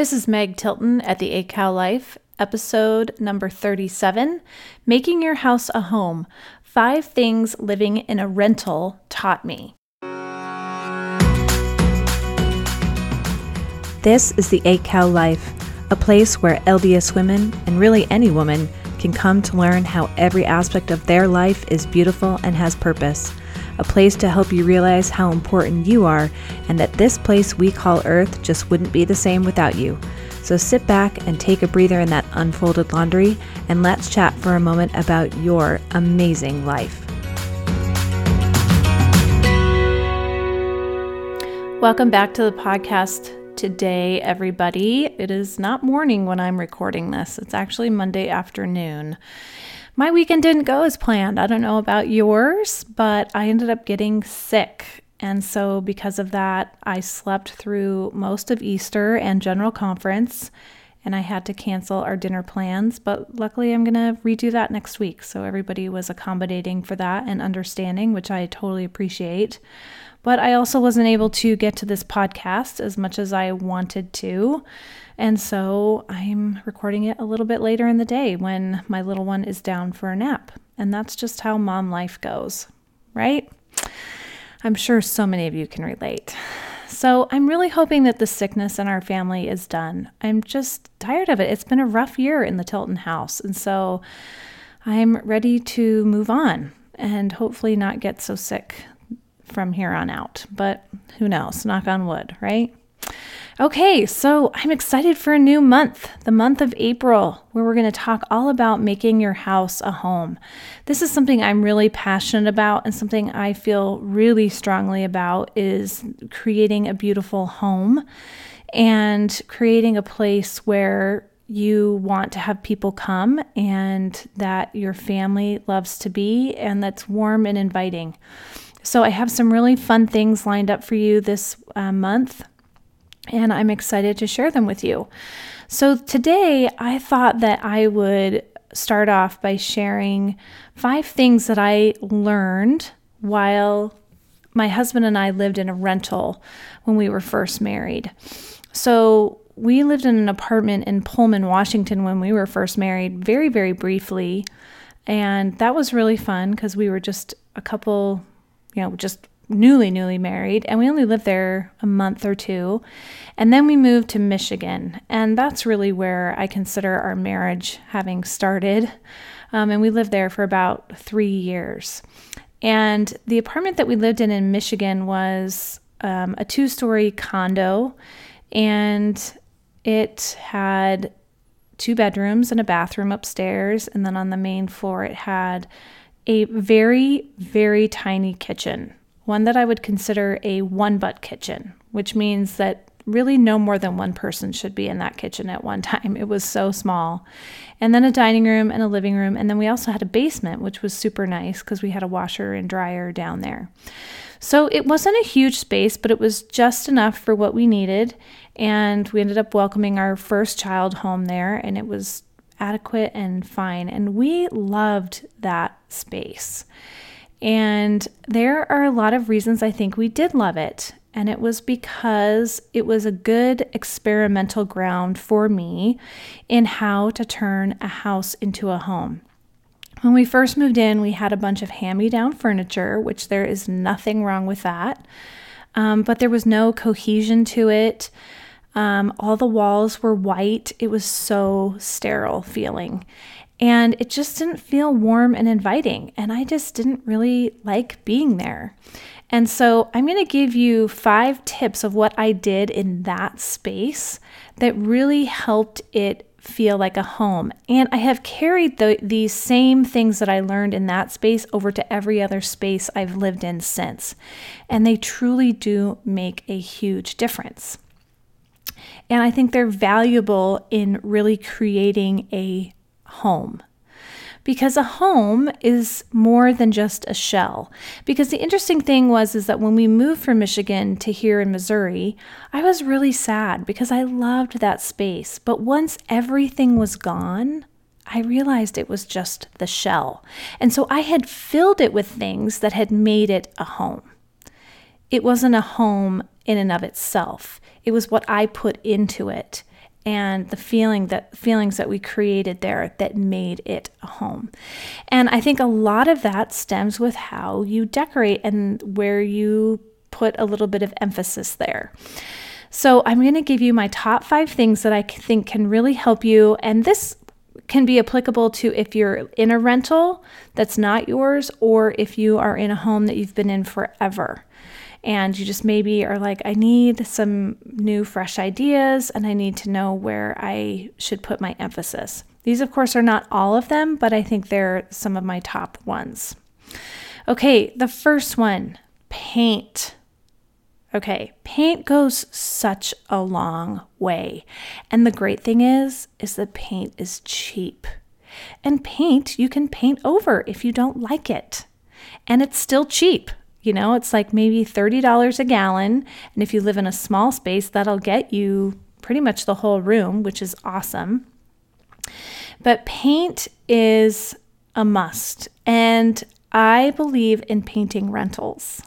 This is Meg Tilton at the 8 Cow Life, episode number 37 Making Your House a Home Five Things Living in a Rental Taught Me. This is the 8 Cow Life, a place where LDS women, and really any woman, can come to learn how every aspect of their life is beautiful and has purpose. A place to help you realize how important you are and that this place we call Earth just wouldn't be the same without you. So sit back and take a breather in that unfolded laundry and let's chat for a moment about your amazing life. Welcome back to the podcast today, everybody. It is not morning when I'm recording this, it's actually Monday afternoon. My weekend didn't go as planned. I don't know about yours, but I ended up getting sick. And so, because of that, I slept through most of Easter and General Conference, and I had to cancel our dinner plans. But luckily, I'm going to redo that next week. So, everybody was accommodating for that and understanding, which I totally appreciate. But I also wasn't able to get to this podcast as much as I wanted to. And so I'm recording it a little bit later in the day when my little one is down for a nap. And that's just how mom life goes, right? I'm sure so many of you can relate. So I'm really hoping that the sickness in our family is done. I'm just tired of it. It's been a rough year in the Tilton house. And so I'm ready to move on and hopefully not get so sick from here on out. But who knows? Knock on wood, right? Okay, so I'm excited for a new month, the month of April, where we're going to talk all about making your house a home. This is something I'm really passionate about and something I feel really strongly about is creating a beautiful home and creating a place where you want to have people come and that your family loves to be and that's warm and inviting. So, I have some really fun things lined up for you this uh, month, and I'm excited to share them with you. So, today I thought that I would start off by sharing five things that I learned while my husband and I lived in a rental when we were first married. So, we lived in an apartment in Pullman, Washington when we were first married, very, very briefly. And that was really fun because we were just a couple you know, just newly, newly married, and we only lived there a month or two. And then we moved to Michigan, and that's really where I consider our marriage having started. Um, and we lived there for about three years. And the apartment that we lived in in Michigan was um, a two story condo, and it had two bedrooms and a bathroom upstairs. And then on the main floor, it had a very, very tiny kitchen, one that I would consider a one butt kitchen, which means that really no more than one person should be in that kitchen at one time. It was so small. And then a dining room and a living room. And then we also had a basement, which was super nice because we had a washer and dryer down there. So it wasn't a huge space, but it was just enough for what we needed. And we ended up welcoming our first child home there, and it was adequate and fine. And we loved that space. And there are a lot of reasons I think we did love it. And it was because it was a good experimental ground for me in how to turn a house into a home. When we first moved in, we had a bunch of hand me down furniture, which there is nothing wrong with that. Um, but there was no cohesion to it. Um, all the walls were white. It was so sterile feeling. And it just didn't feel warm and inviting. And I just didn't really like being there. And so I'm going to give you five tips of what I did in that space that really helped it feel like a home. And I have carried the, these same things that I learned in that space over to every other space I've lived in since. And they truly do make a huge difference. And I think they're valuable in really creating a home. Because a home is more than just a shell. Because the interesting thing was is that when we moved from Michigan to here in Missouri, I was really sad because I loved that space. But once everything was gone, I realized it was just the shell. And so I had filled it with things that had made it a home. It wasn't a home in and of itself. It was what I put into it. and the feeling that feelings that we created there that made it a home. And I think a lot of that stems with how you decorate and where you put a little bit of emphasis there. So, I'm going to give you my top 5 things that I think can really help you and this can be applicable to if you're in a rental that's not yours or if you are in a home that you've been in forever and you just maybe are like, I need some new, fresh ideas and I need to know where I should put my emphasis. These, of course, are not all of them, but I think they're some of my top ones. Okay, the first one paint. Okay, paint goes such a long way. And the great thing is is that paint is cheap. And paint you can paint over if you don't like it. And it's still cheap. You know, it's like maybe $30 a gallon. And if you live in a small space, that'll get you pretty much the whole room, which is awesome. But paint is a must. And I believe in painting rentals.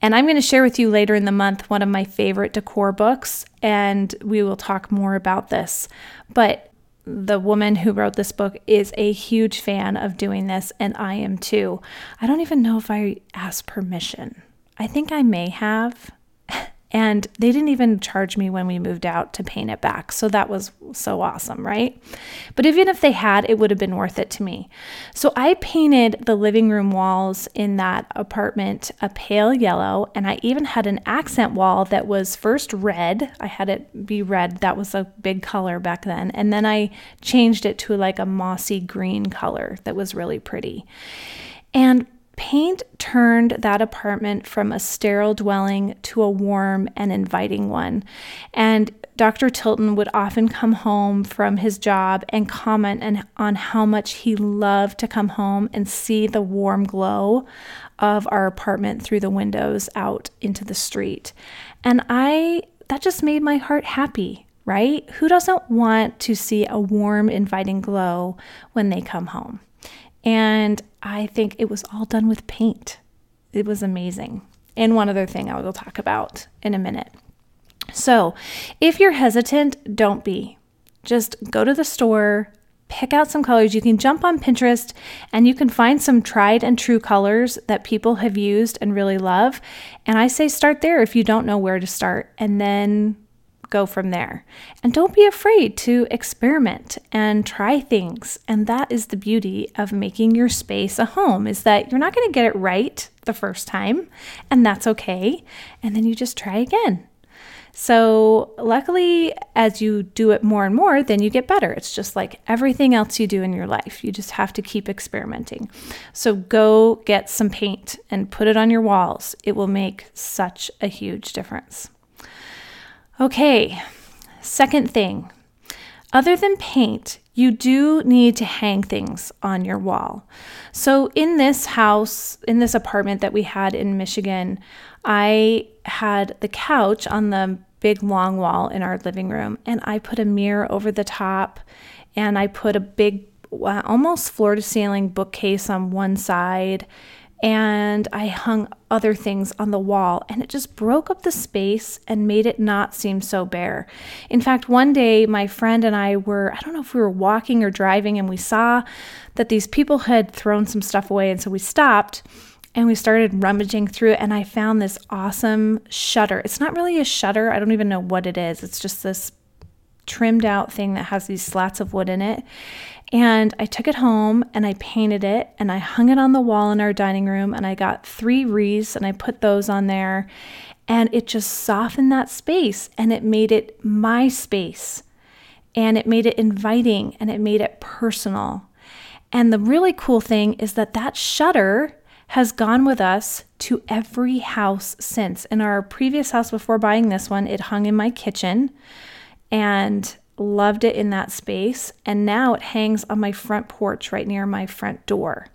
And I'm going to share with you later in the month one of my favorite decor books, and we will talk more about this. But the woman who wrote this book is a huge fan of doing this, and I am too. I don't even know if I asked permission. I think I may have. And they didn't even charge me when we moved out to paint it back. So that was so awesome, right? But even if they had, it would have been worth it to me. So I painted the living room walls in that apartment a pale yellow. And I even had an accent wall that was first red. I had it be red. That was a big color back then. And then I changed it to like a mossy green color that was really pretty. And Paint turned that apartment from a sterile dwelling to a warm and inviting one. And Dr. Tilton would often come home from his job and comment on how much he loved to come home and see the warm glow of our apartment through the windows out into the street. And I, that just made my heart happy, right? Who doesn't want to see a warm, inviting glow when they come home? And I think it was all done with paint. It was amazing. And one other thing I will talk about in a minute. So, if you're hesitant, don't be. Just go to the store, pick out some colors. You can jump on Pinterest and you can find some tried and true colors that people have used and really love. And I say start there if you don't know where to start. And then go from there. And don't be afraid to experiment and try things. And that is the beauty of making your space a home is that you're not going to get it right the first time, and that's okay. And then you just try again. So, luckily, as you do it more and more, then you get better. It's just like everything else you do in your life. You just have to keep experimenting. So, go get some paint and put it on your walls. It will make such a huge difference. Okay, second thing. Other than paint, you do need to hang things on your wall. So, in this house, in this apartment that we had in Michigan, I had the couch on the big long wall in our living room, and I put a mirror over the top, and I put a big, uh, almost floor to ceiling bookcase on one side, and I hung other things on the wall, and it just broke up the space and made it not seem so bare. In fact, one day my friend and I were, I don't know if we were walking or driving, and we saw that these people had thrown some stuff away, and so we stopped and we started rummaging through it, and I found this awesome shutter. It's not really a shutter, I don't even know what it is, it's just this trimmed out thing that has these slats of wood in it. And I took it home and I painted it and I hung it on the wall in our dining room and I got three wreaths and I put those on there. And it just softened that space and it made it my space and it made it inviting and it made it personal. And the really cool thing is that that shutter has gone with us to every house since. In our previous house before buying this one, it hung in my kitchen and loved it in that space. And now it hangs on my front porch right near my front door.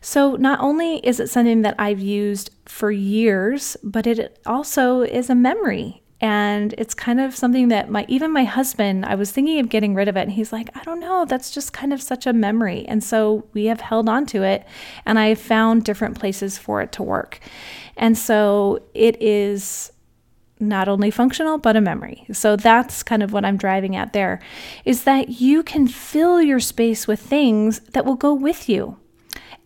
So not only is it something that I've used for years, but it also is a memory. And it's kind of something that my even my husband, I was thinking of getting rid of it, and he's like, I don't know, that's just kind of such a memory. And so we have held on to it, and I have found different places for it to work. And so it is not only functional but a memory. So that's kind of what I'm driving at there is that you can fill your space with things that will go with you.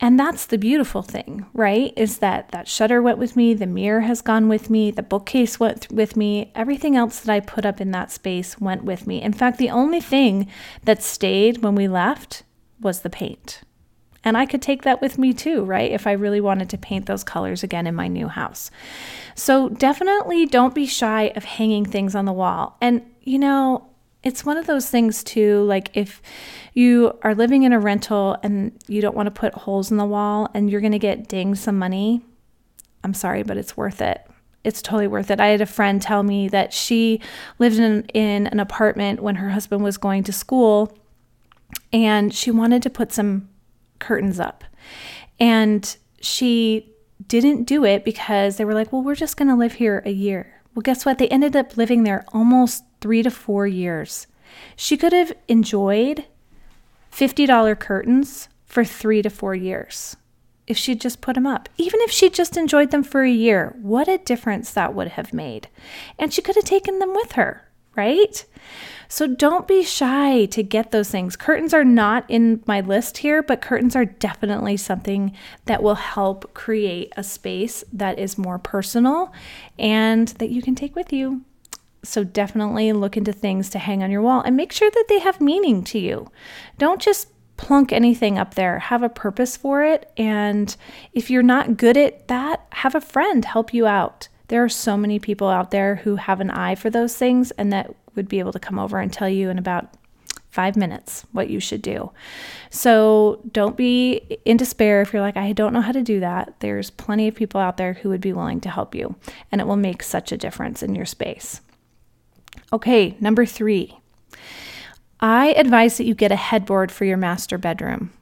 And that's the beautiful thing, right? Is that that shutter went with me, the mirror has gone with me, the bookcase went th- with me, everything else that I put up in that space went with me. In fact, the only thing that stayed when we left was the paint. And I could take that with me too, right? If I really wanted to paint those colors again in my new house. So definitely don't be shy of hanging things on the wall. And, you know, it's one of those things too like if you are living in a rental and you don't want to put holes in the wall and you're going to get dinged some money i'm sorry but it's worth it it's totally worth it i had a friend tell me that she lived in, in an apartment when her husband was going to school and she wanted to put some curtains up and she didn't do it because they were like well we're just going to live here a year well guess what they ended up living there almost three to four years. She could have enjoyed $50 curtains for three to four years if she'd just put them up. Even if she just enjoyed them for a year, what a difference that would have made. And she could have taken them with her, right? So don't be shy to get those things. Curtains are not in my list here, but curtains are definitely something that will help create a space that is more personal and that you can take with you. So definitely look into things to hang on your wall and make sure that they have meaning to you. Don't just plunk anything up there. Have a purpose for it. And if you're not good at that, have a friend help you out. There are so many people out there who have an eye for those things and that would be able to come over and tell you in about five minutes what you should do. So don't be in despair if you're like, I don't know how to do that. There's plenty of people out there who would be willing to help you, and it will make such a difference in your space. Okay, number three. I advise that you get a headboard for your master bedroom.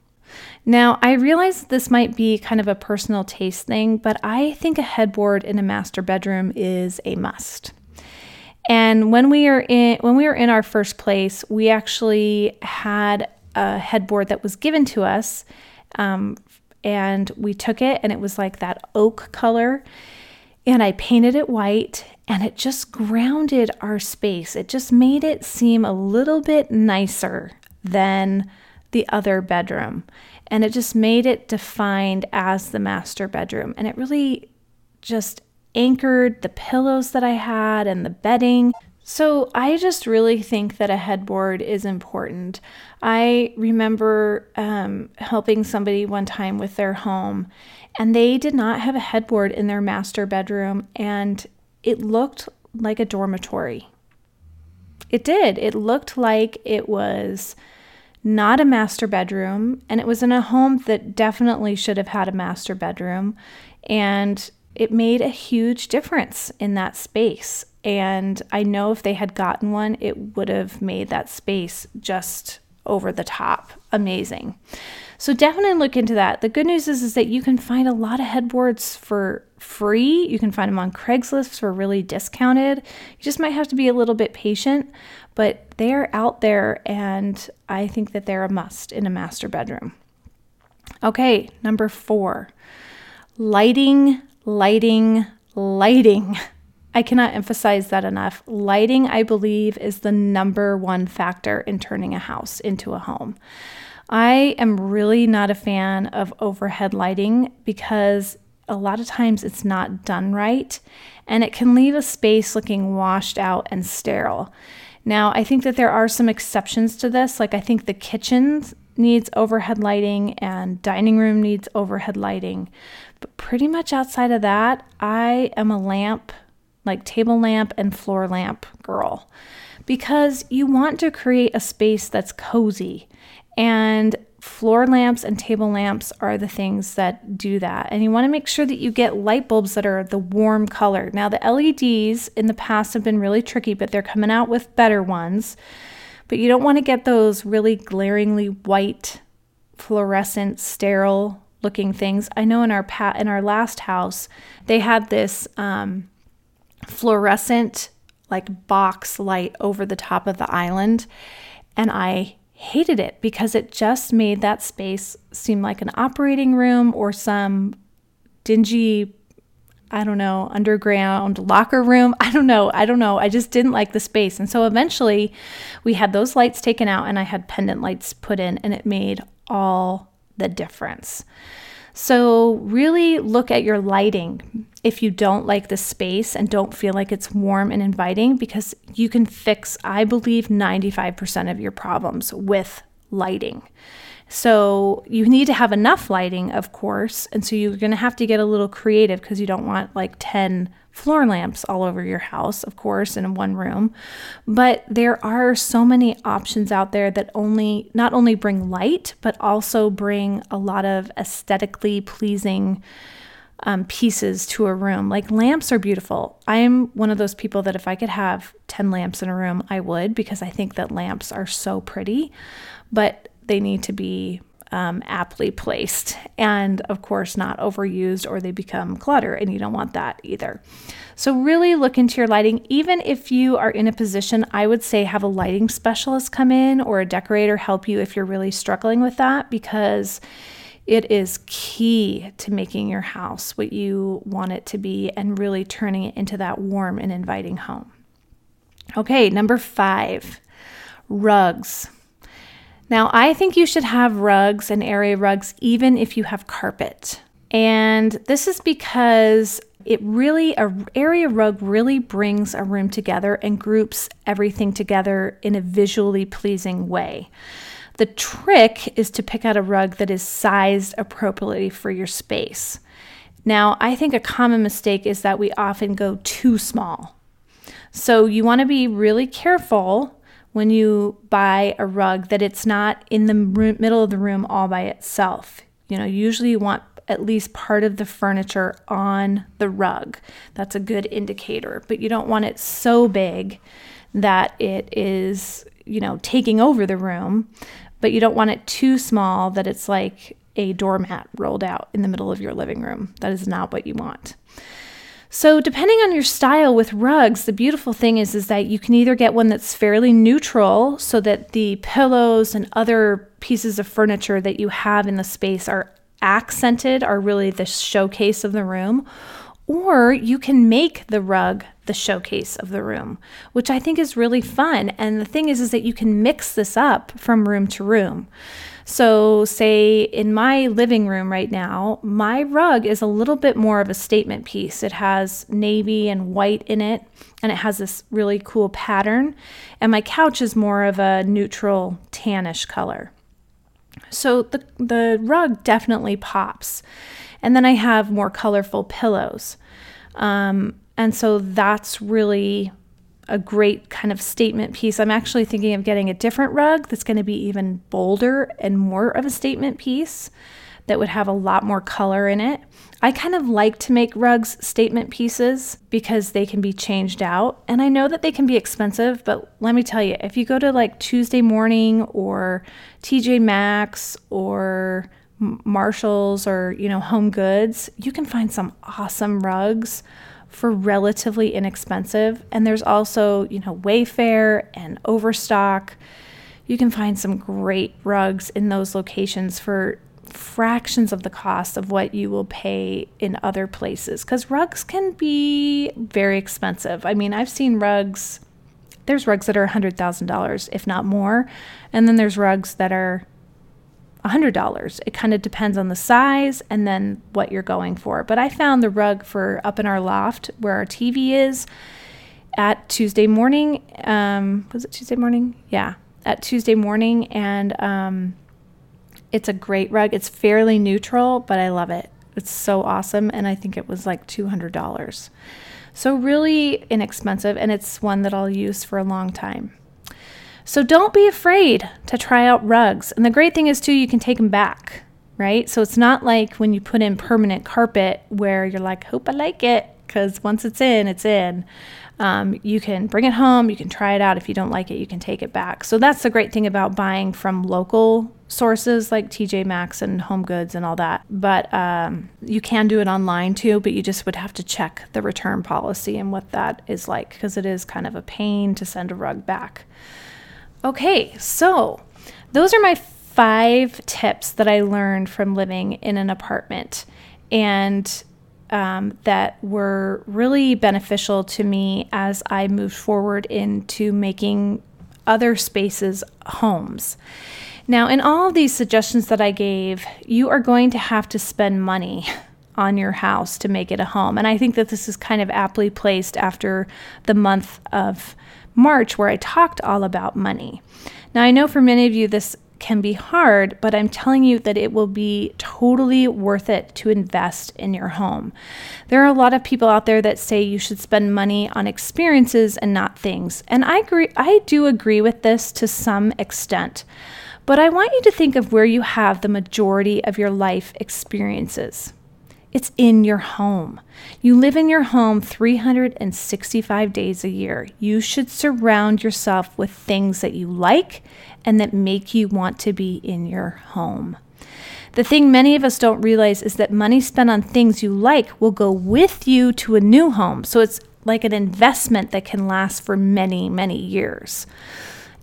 Now, I realize this might be kind of a personal taste thing, but I think a headboard in a master bedroom is a must. And when we are in when we were in our first place, we actually had a headboard that was given to us, um, and we took it, and it was like that oak color, and I painted it white, and it just grounded our space. It just made it seem a little bit nicer than the other bedroom. And it just made it defined as the master bedroom. And it really just anchored the pillows that I had and the bedding. So I just really think that a headboard is important. I remember um, helping somebody one time with their home, and they did not have a headboard in their master bedroom, and it looked like a dormitory. It did. It looked like it was not a master bedroom, and it was in a home that definitely should have had a master bedroom. And it made a huge difference in that space. And I know if they had gotten one, it would have made that space just over the top amazing. So definitely look into that. The good news is, is that you can find a lot of headboards for free. You can find them on Craigslist for really discounted. You just might have to be a little bit patient, but they are out there and I think that they're a must in a master bedroom. Okay, number 4. Lighting, lighting, lighting. I cannot emphasize that enough. Lighting, I believe, is the number one factor in turning a house into a home. I am really not a fan of overhead lighting because a lot of times it's not done right and it can leave a space looking washed out and sterile. Now, I think that there are some exceptions to this. Like, I think the kitchen needs overhead lighting and dining room needs overhead lighting. But pretty much outside of that, I am a lamp, like table lamp and floor lamp girl, because you want to create a space that's cozy and floor lamps and table lamps are the things that do that. And you want to make sure that you get light bulbs that are the warm color. Now, the LEDs in the past have been really tricky, but they're coming out with better ones. But you don't want to get those really glaringly white, fluorescent, sterile looking things. I know in our pa- in our last house, they had this um, fluorescent like box light over the top of the island, and I hated it because it just made that space seem like an operating room or some dingy I don't know, underground locker room. I don't know. I don't know. I just didn't like the space. And so eventually we had those lights taken out and I had pendant lights put in, and it made all the difference. So, really look at your lighting if you don't like the space and don't feel like it's warm and inviting, because you can fix, I believe, 95% of your problems with lighting. So you need to have enough lighting, of course. And so you're going to have to get a little creative because you don't want like 10 floor lamps all over your house, of course, in one room. But there are so many options out there that only not only bring light, but also bring a lot of aesthetically pleasing um, pieces to a room. Like lamps are beautiful. I'm one of those people that if I could have 10 lamps in a room, I would because I think that lamps are so pretty. But they need to be um, aptly placed and, of course, not overused or they become clutter, and you don't want that either. So, really look into your lighting. Even if you are in a position, I would say have a lighting specialist come in or a decorator help you if you're really struggling with that because it is key to making your house what you want it to be and really turning it into that warm and inviting home. Okay, number five rugs. Now, I think you should have rugs and area rugs even if you have carpet. And this is because it really, a area rug really brings a room together and groups everything together in a visually pleasing way. The trick is to pick out a rug that is sized appropriately for your space. Now, I think a common mistake is that we often go too small. So, you want to be really careful when you buy a rug that it's not in the middle of the room all by itself. You know, usually you want at least part of the furniture on the rug. That's a good indicator, but you don't want it so big that it is, you know, taking over the room, but you don't want it too small that it's like a doormat rolled out in the middle of your living room. That is not what you want. So, depending on your style with rugs, the beautiful thing is, is that you can either get one that's fairly neutral so that the pillows and other pieces of furniture that you have in the space are accented, are really the showcase of the room, or you can make the rug the showcase of the room, which I think is really fun. And the thing is, is that you can mix this up from room to room. So, say in my living room right now, my rug is a little bit more of a statement piece. It has navy and white in it, and it has this really cool pattern. And my couch is more of a neutral tannish color. So, the, the rug definitely pops. And then I have more colorful pillows. Um, and so that's really a great kind of statement piece. I'm actually thinking of getting a different rug that's going to be even bolder and more of a statement piece that would have a lot more color in it. I kind of like to make rugs statement pieces because they can be changed out. And I know that they can be expensive, but let me tell you, if you go to like Tuesday morning or TJ Maxx or Marshalls or, you know, Home Goods, you can find some awesome rugs for relatively inexpensive. And there's also, you know, Wayfair and Overstock. You can find some great rugs in those locations for fractions of the cost of what you will pay in other places because rugs can be very expensive. I mean, I've seen rugs, there's rugs that are $100,000, if not more. And then there's rugs that are $100. It kind of depends on the size and then what you're going for. But I found the rug for up in our loft where our TV is at Tuesday morning. Um, was it Tuesday morning? Yeah, at Tuesday morning. And um, it's a great rug. It's fairly neutral, but I love it. It's so awesome. And I think it was like $200. So, really inexpensive. And it's one that I'll use for a long time. So don't be afraid to try out rugs. And the great thing is, too, you can take them back, right? So it's not like when you put in permanent carpet where you're like, hope I like it, because once it's in, it's in. Um, you can bring it home, you can try it out. If you don't like it, you can take it back. So that's the great thing about buying from local sources like TJ Maxx and Home Goods and all that. But um, you can do it online too, but you just would have to check the return policy and what that is like because it is kind of a pain to send a rug back. Okay, so those are my five tips that I learned from living in an apartment. And um, that were really beneficial to me as I moved forward into making other spaces homes. Now, in all of these suggestions that I gave, you are going to have to spend money on your house to make it a home. And I think that this is kind of aptly placed after the month of March, where I talked all about money. Now, I know for many of you this can be hard, but I'm telling you that it will be totally worth it to invest in your home. There are a lot of people out there that say you should spend money on experiences and not things. And I agree I do agree with this to some extent. But I want you to think of where you have the majority of your life experiences. It's in your home. You live in your home 365 days a year. You should surround yourself with things that you like and that make you want to be in your home. The thing many of us don't realize is that money spent on things you like will go with you to a new home. So it's like an investment that can last for many, many years.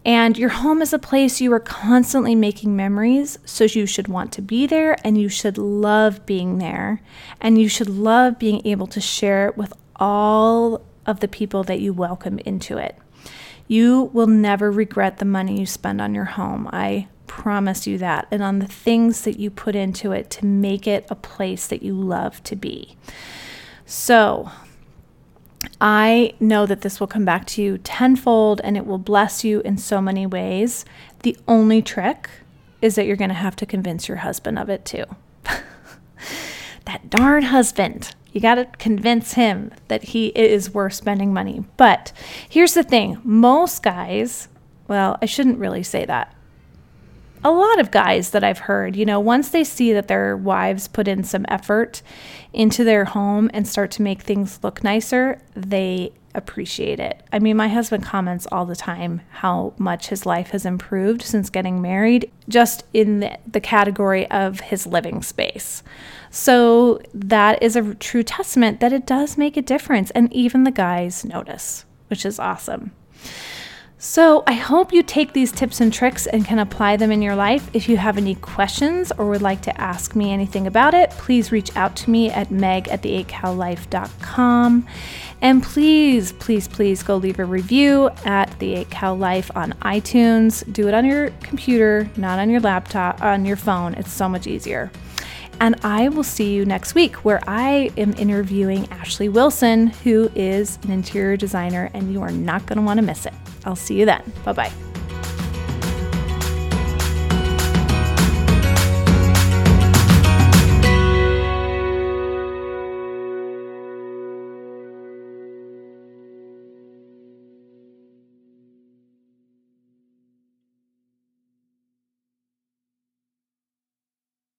And your home is a place you are constantly making memories, so you should want to be there and you should love being there. And you should love being able to share it with all of the people that you welcome into it. You will never regret the money you spend on your home. I promise you that. And on the things that you put into it to make it a place that you love to be. So, I know that this will come back to you tenfold and it will bless you in so many ways. The only trick is that you're going to have to convince your husband of it too. that darn husband. You got to convince him that he is worth spending money. But here's the thing most guys, well, I shouldn't really say that a lot of guys that I've heard, you know, once they see that their wives put in some effort into their home and start to make things look nicer, they appreciate it. I mean, my husband comments all the time how much his life has improved since getting married, just in the, the category of his living space. So that is a true testament that it does make a difference, and even the guys notice, which is awesome. So, I hope you take these tips and tricks and can apply them in your life. If you have any questions or would like to ask me anything about it, please reach out to me at meg at the8cowlife.com. And please, please, please go leave a review at the 8 Cow Life on iTunes. Do it on your computer, not on your laptop, on your phone. It's so much easier. And I will see you next week where I am interviewing Ashley Wilson, who is an interior designer, and you are not going to want to miss it. I'll see you then. Bye bye.